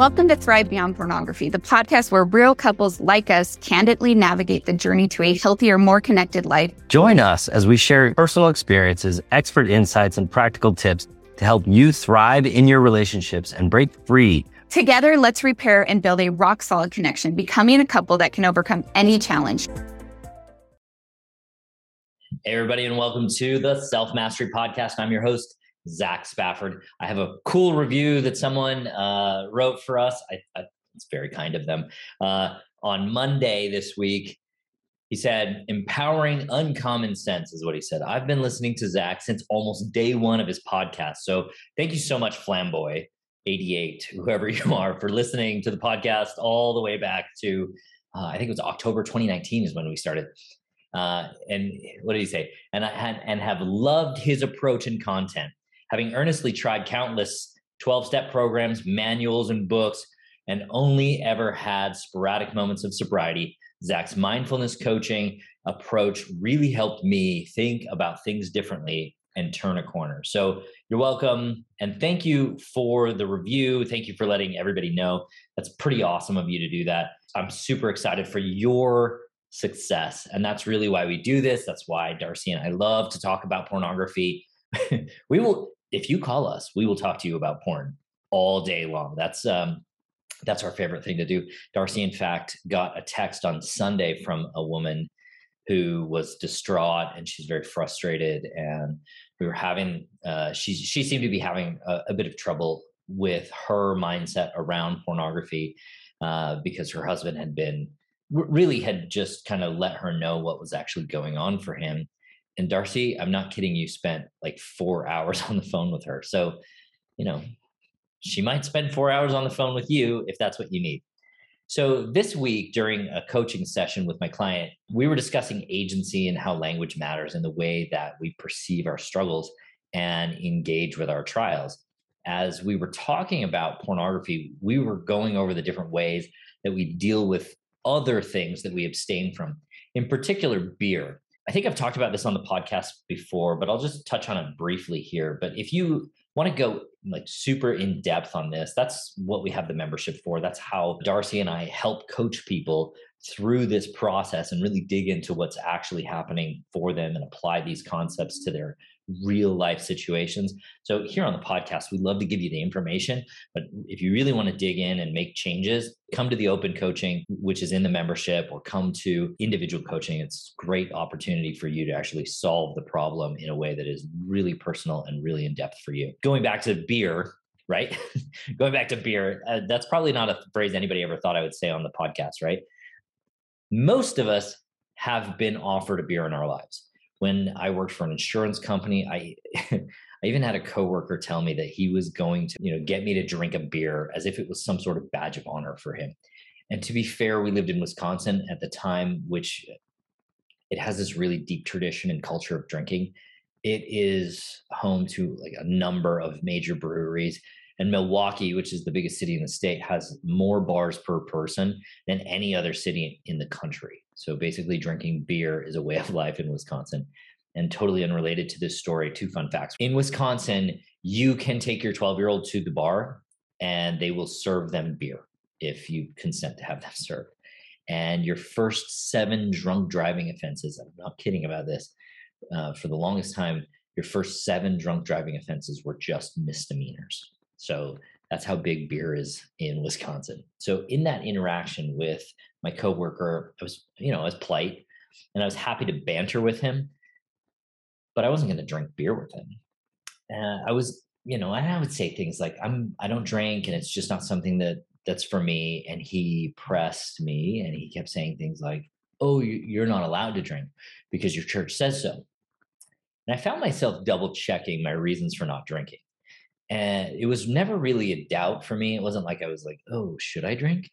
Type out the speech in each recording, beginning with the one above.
Welcome to Thrive Beyond Pornography, the podcast where real couples like us candidly navigate the journey to a healthier, more connected life. Join us as we share personal experiences, expert insights, and practical tips to help you thrive in your relationships and break free. Together, let's repair and build a rock solid connection, becoming a couple that can overcome any challenge. Hey, everybody, and welcome to the Self Mastery Podcast. I'm your host, Zach Spafford. I have a cool review that someone uh, wrote for us. I, I, it's very kind of them. Uh, on Monday this week, he said, empowering uncommon sense is what he said. I've been listening to Zach since almost day one of his podcast. So thank you so much, Flamboy 88, whoever you are, for listening to the podcast all the way back to, uh, I think it was October 2019 is when we started. Uh, and what did he say? And I had and have loved his approach and content having earnestly tried countless 12 step programs, manuals, and books, and only ever had sporadic moments of sobriety, Zach's mindfulness coaching approach really helped me think about things differently and turn a corner. So you're welcome. And thank you for the review. Thank you for letting everybody know. That's pretty awesome of you to do that. I'm super excited for your success. And that's really why we do this. That's why Darcy and I love to talk about pornography. we will if you call us, we will talk to you about porn all day long. That's um, that's our favorite thing to do. Darcy, in fact, got a text on Sunday from a woman who was distraught and she's very frustrated. And we were having, uh, she she seemed to be having a, a, bit of trouble with her mindset around pornography uh, because her husband had been really had just kind of let her know what was actually going on for him and Darcy, I'm not kidding you, spent like four hours on the phone with her. So, you know, she might spend four hours on the phone with you if that's what you need. So, this week during a coaching session with my client, we were discussing agency and how language matters in the way that we perceive our struggles and engage with our trials. As we were talking about pornography, we were going over the different ways that we deal with other things that we abstain from, in particular, beer. I think I've talked about this on the podcast before, but I'll just touch on it briefly here. But if you want to go like super in depth on this, that's what we have the membership for. That's how Darcy and I help coach people through this process and really dig into what's actually happening for them and apply these concepts to their real life situations. So here on the podcast, we love to give you the information, but if you really want to dig in and make changes, come to the open coaching, which is in the membership, or come to individual coaching. It's great opportunity for you to actually solve the problem in a way that is really personal and really in depth for you. Going back to beer, right? Going back to beer, uh, that's probably not a phrase anybody ever thought I would say on the podcast, right? Most of us have been offered a beer in our lives when I worked for an insurance company, I I even had a coworker tell me that he was going to, you know, get me to drink a beer as if it was some sort of badge of honor for him. And to be fair, we lived in Wisconsin at the time, which it has this really deep tradition and culture of drinking. It is home to like a number of major breweries. And Milwaukee, which is the biggest city in the state, has more bars per person than any other city in the country. So basically, drinking beer is a way of life in Wisconsin. And totally unrelated to this story, two fun facts. In Wisconsin, you can take your 12 year old to the bar and they will serve them beer if you consent to have them served. And your first seven drunk driving offenses, I'm not kidding about this, uh, for the longest time, your first seven drunk driving offenses were just misdemeanors. So that's how big beer is in Wisconsin. So in that interaction with my coworker, I was, you know, I was polite and I was happy to banter with him, but I wasn't going to drink beer with him. And I was, you know, and I would say things like, "I'm, I don't drink, and it's just not something that that's for me." And he pressed me, and he kept saying things like, "Oh, you're not allowed to drink because your church says so." And I found myself double checking my reasons for not drinking. And it was never really a doubt for me. It wasn't like I was like, oh, should I drink?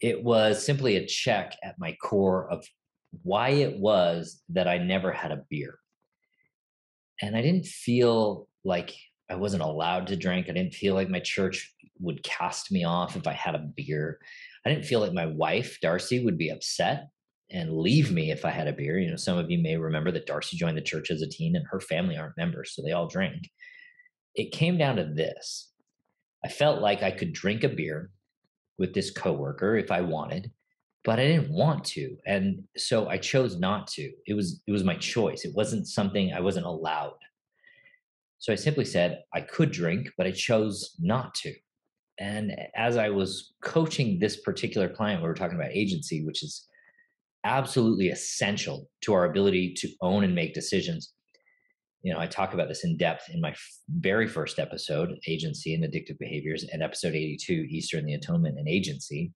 It was simply a check at my core of why it was that I never had a beer. And I didn't feel like I wasn't allowed to drink. I didn't feel like my church would cast me off if I had a beer. I didn't feel like my wife, Darcy, would be upset and leave me if I had a beer. You know, some of you may remember that Darcy joined the church as a teen and her family aren't members, so they all drink it came down to this. I felt like I could drink a beer with this coworker if I wanted, but I didn't want to. And so I chose not to. It was it was my choice. It wasn't something I wasn't allowed. So I simply said I could drink, but I chose not to. And as I was coaching this particular client, we were talking about agency, which is absolutely essential to our ability to own and make decisions. You know, I talk about this in depth in my f- very first episode, Agency and Addictive Behaviors, and episode 82, Easter and the Atonement and Agency.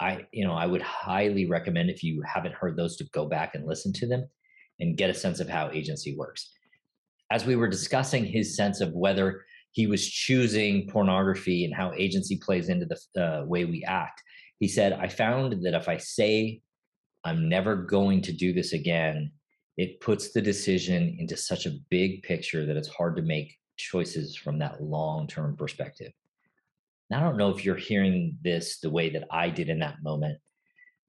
I, you know, I would highly recommend if you haven't heard those to go back and listen to them and get a sense of how agency works. As we were discussing his sense of whether he was choosing pornography and how agency plays into the uh, way we act, he said, I found that if I say I'm never going to do this again, it puts the decision into such a big picture that it's hard to make choices from that long term perspective. Now, I don't know if you're hearing this the way that I did in that moment,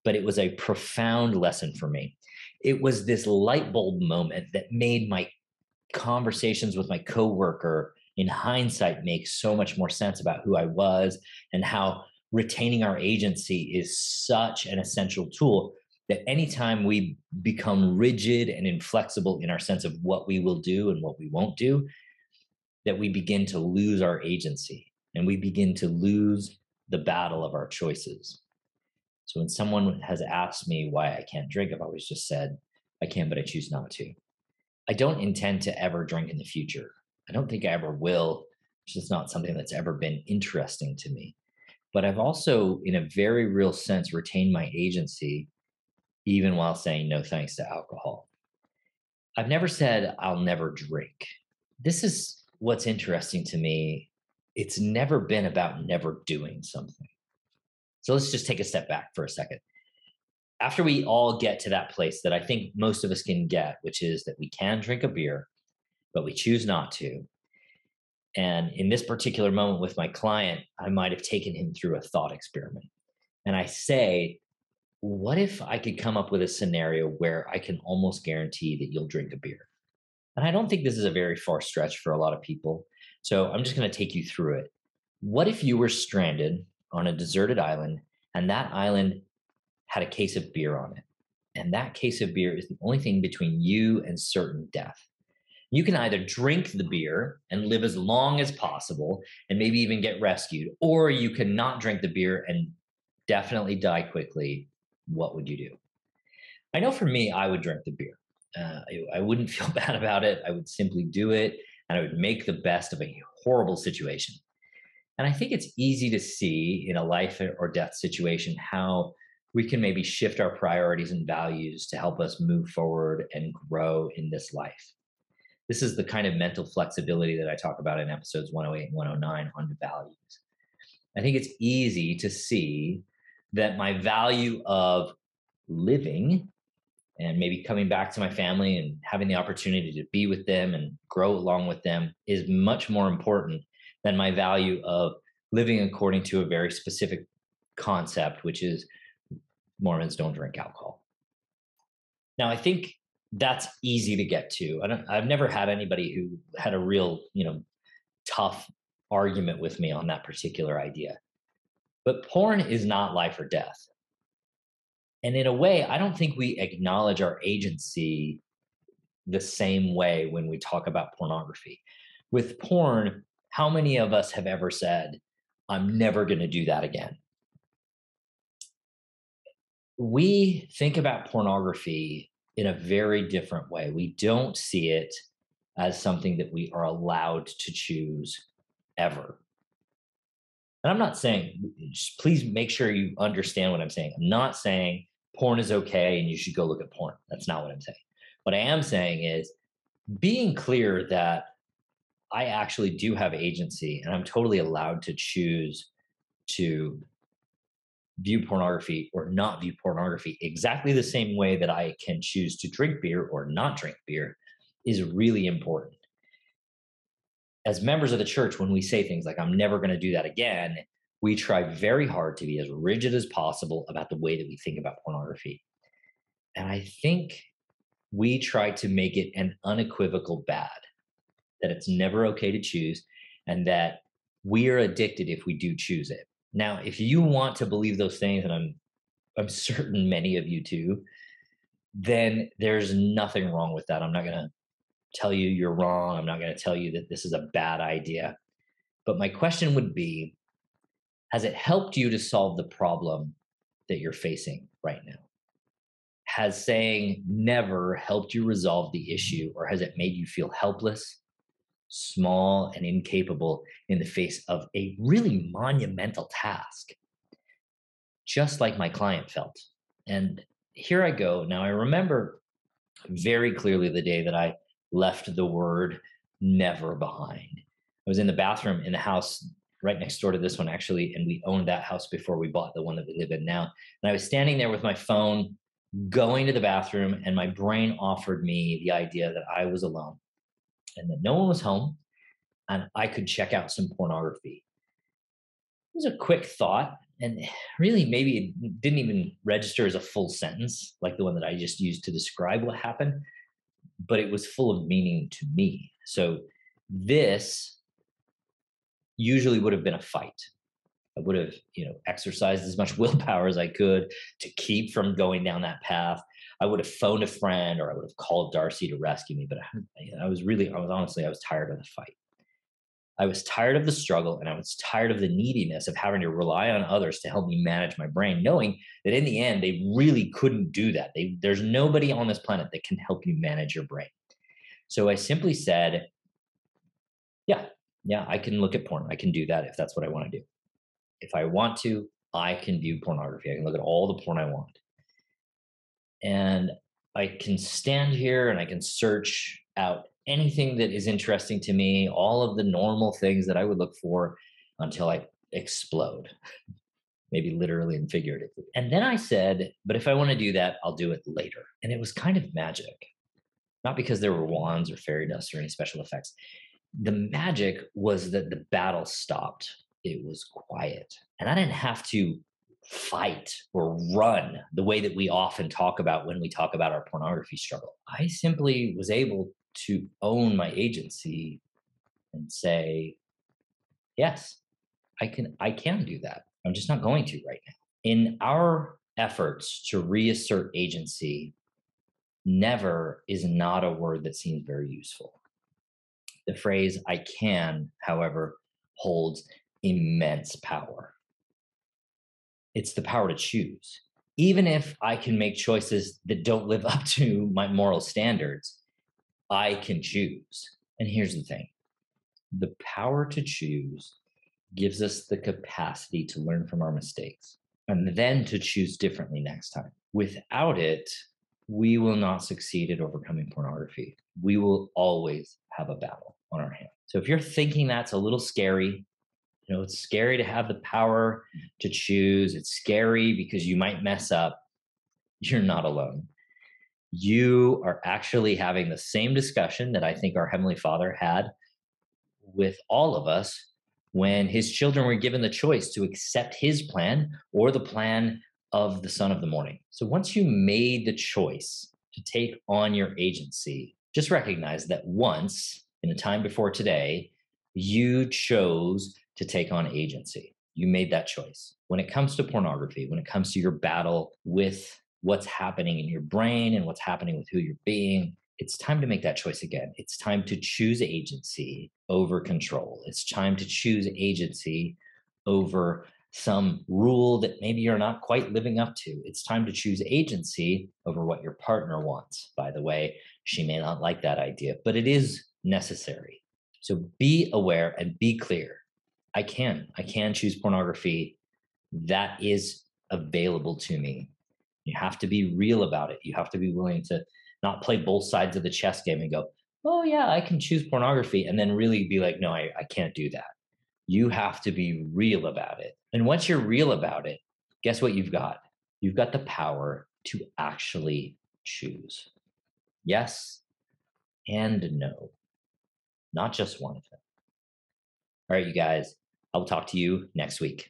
but it was a profound lesson for me. It was this light bulb moment that made my conversations with my coworker in hindsight make so much more sense about who I was and how retaining our agency is such an essential tool that anytime we become rigid and inflexible in our sense of what we will do and what we won't do, that we begin to lose our agency and we begin to lose the battle of our choices. So when someone has asked me why I can't drink, I've always just said, I can, but I choose not to. I don't intend to ever drink in the future. I don't think I ever will. It's just not something that's ever been interesting to me. But I've also, in a very real sense, retained my agency, even while saying no thanks to alcohol. I've never said I'll never drink. This is what's interesting to me it's never been about never doing something. So let's just take a step back for a second. After we all get to that place that I think most of us can get, which is that we can drink a beer, but we choose not to. And in this particular moment with my client, I might have taken him through a thought experiment. And I say, what if I could come up with a scenario where I can almost guarantee that you'll drink a beer? And I don't think this is a very far stretch for a lot of people. So I'm just going to take you through it. What if you were stranded on a deserted island and that island had a case of beer on it? And that case of beer is the only thing between you and certain death. You can either drink the beer and live as long as possible and maybe even get rescued, or you cannot drink the beer and definitely die quickly. What would you do? I know for me, I would drink the beer. Uh, I, I wouldn't feel bad about it. I would simply do it and I would make the best of a horrible situation. And I think it's easy to see in a life or death situation how we can maybe shift our priorities and values to help us move forward and grow in this life. This is the kind of mental flexibility that I talk about in episodes 108 and 109 on values. I think it's easy to see that my value of living and maybe coming back to my family and having the opportunity to be with them and grow along with them is much more important than my value of living according to a very specific concept, which is Mormons don't drink alcohol. Now, I think that's easy to get to. I have never had anybody who had a real, you know, tough argument with me on that particular idea. But porn is not life or death. And in a way, I don't think we acknowledge our agency the same way when we talk about pornography. With porn, how many of us have ever said, I'm never going to do that again? We think about pornography in a very different way. We don't see it as something that we are allowed to choose ever. And I'm not saying, please make sure you understand what I'm saying. I'm not saying porn is okay and you should go look at porn. That's not what I'm saying. What I am saying is being clear that I actually do have agency and I'm totally allowed to choose to view pornography or not view pornography exactly the same way that I can choose to drink beer or not drink beer is really important as members of the church, when we say things like, I'm never going to do that again, we try very hard to be as rigid as possible about the way that we think about pornography. And I think we try to make it an unequivocal bad, that it's never okay to choose, and that we are addicted if we do choose it. Now, if you want to believe those things, and I'm I'm certain many of you do, then there's nothing wrong with that. I'm not going to tell you you're wrong. I'm not going to tell you that this is a bad idea. But my question would be Has it helped you to solve the problem that you're facing right now? Has saying never helped you resolve the issue, or has it made you feel helpless, small, and incapable in the face of a really monumental task? Just like my client felt. And here I go. Now, I remember very clearly the day that I left the word never behind. I was in the bathroom in the house right next door to this one, actually, and we owned that house before we bought the one that we live in now. And I was standing there with my phone, going to the bathroom, and my brain offered me the idea that I was alone and that no one was home and I could check out some pornography. It was a quick thought, and really maybe it didn't even register as a full sentence like the one that I just used to describe what happened, but it was full of meaning to me. So this usually would have been a fight. I would have, you know, exercised as much willpower as I could to keep from going down that path. I would have phoned a friend or I would have called Darcy to rescue me. But I, I was really, I was honestly, I was tired of the fight. I was tired of the struggle and I was tired of the neediness of having to rely on others to help me manage my brain, knowing that in the end, they really couldn't do that. They, there's nobody on this planet that can help you manage your brain. So I simply said, yeah, yeah, I can look at porn. I can do that if that's what I want to do. If I want to, I can view pornography. I can look at all the porn I want. And I can stand here and I can search out anything that is interesting to me, all of the normal things that I would look for until I explode, maybe literally and figuratively. And then I said, but if I want to do that, I'll do it later. And it was kind of magic, not because there were wands or fairy dust or any special effects. The magic was that the battle stopped, it was quiet. And I didn't have to fight or run the way that we often talk about when we talk about our pornography struggle. I simply was able to own my agency and say yes i can i can do that. I'm just not going to right now. In our efforts to reassert agency never is not a word that seems very useful. The phrase i can however holds immense power. It's the power to choose. Even if i can make choices that don't live up to my moral standards I can choose. And here's the thing the power to choose gives us the capacity to learn from our mistakes and then to choose differently next time. Without it, we will not succeed at overcoming pornography. We will always have a battle on our hands. So if you're thinking that's a little scary, you know, it's scary to have the power to choose, it's scary because you might mess up, you're not alone you are actually having the same discussion that I think our Heavenly Father had with all of us when his children were given the choice to accept his plan or the plan of the Son of the Morning. So once you made the choice to take on your agency, just recognize that once in a time before today, you chose to take on agency. You made that choice. When it comes to pornography, when it comes to your battle with what's happening in your brain and what's happening with who you're being. It's time to make that choice again. It's time to choose agency over control. It's time to choose agency over some rule that maybe you're not quite living up to. It's time to choose agency over what your partner wants. By the way, she may not like that idea, but it is necessary. So be aware and be clear. I can. I can choose pornography. That is available to me. You have to be real about it. You have to be willing to not play both sides of the chess game and go, oh, yeah, I can choose pornography, and then really be like, no, I, I can't do that. You have to be real about it. And once you're real about it, guess what you've got? You've got the power to actually choose yes and no, not just one of them. All right, you guys, I will talk to you next week.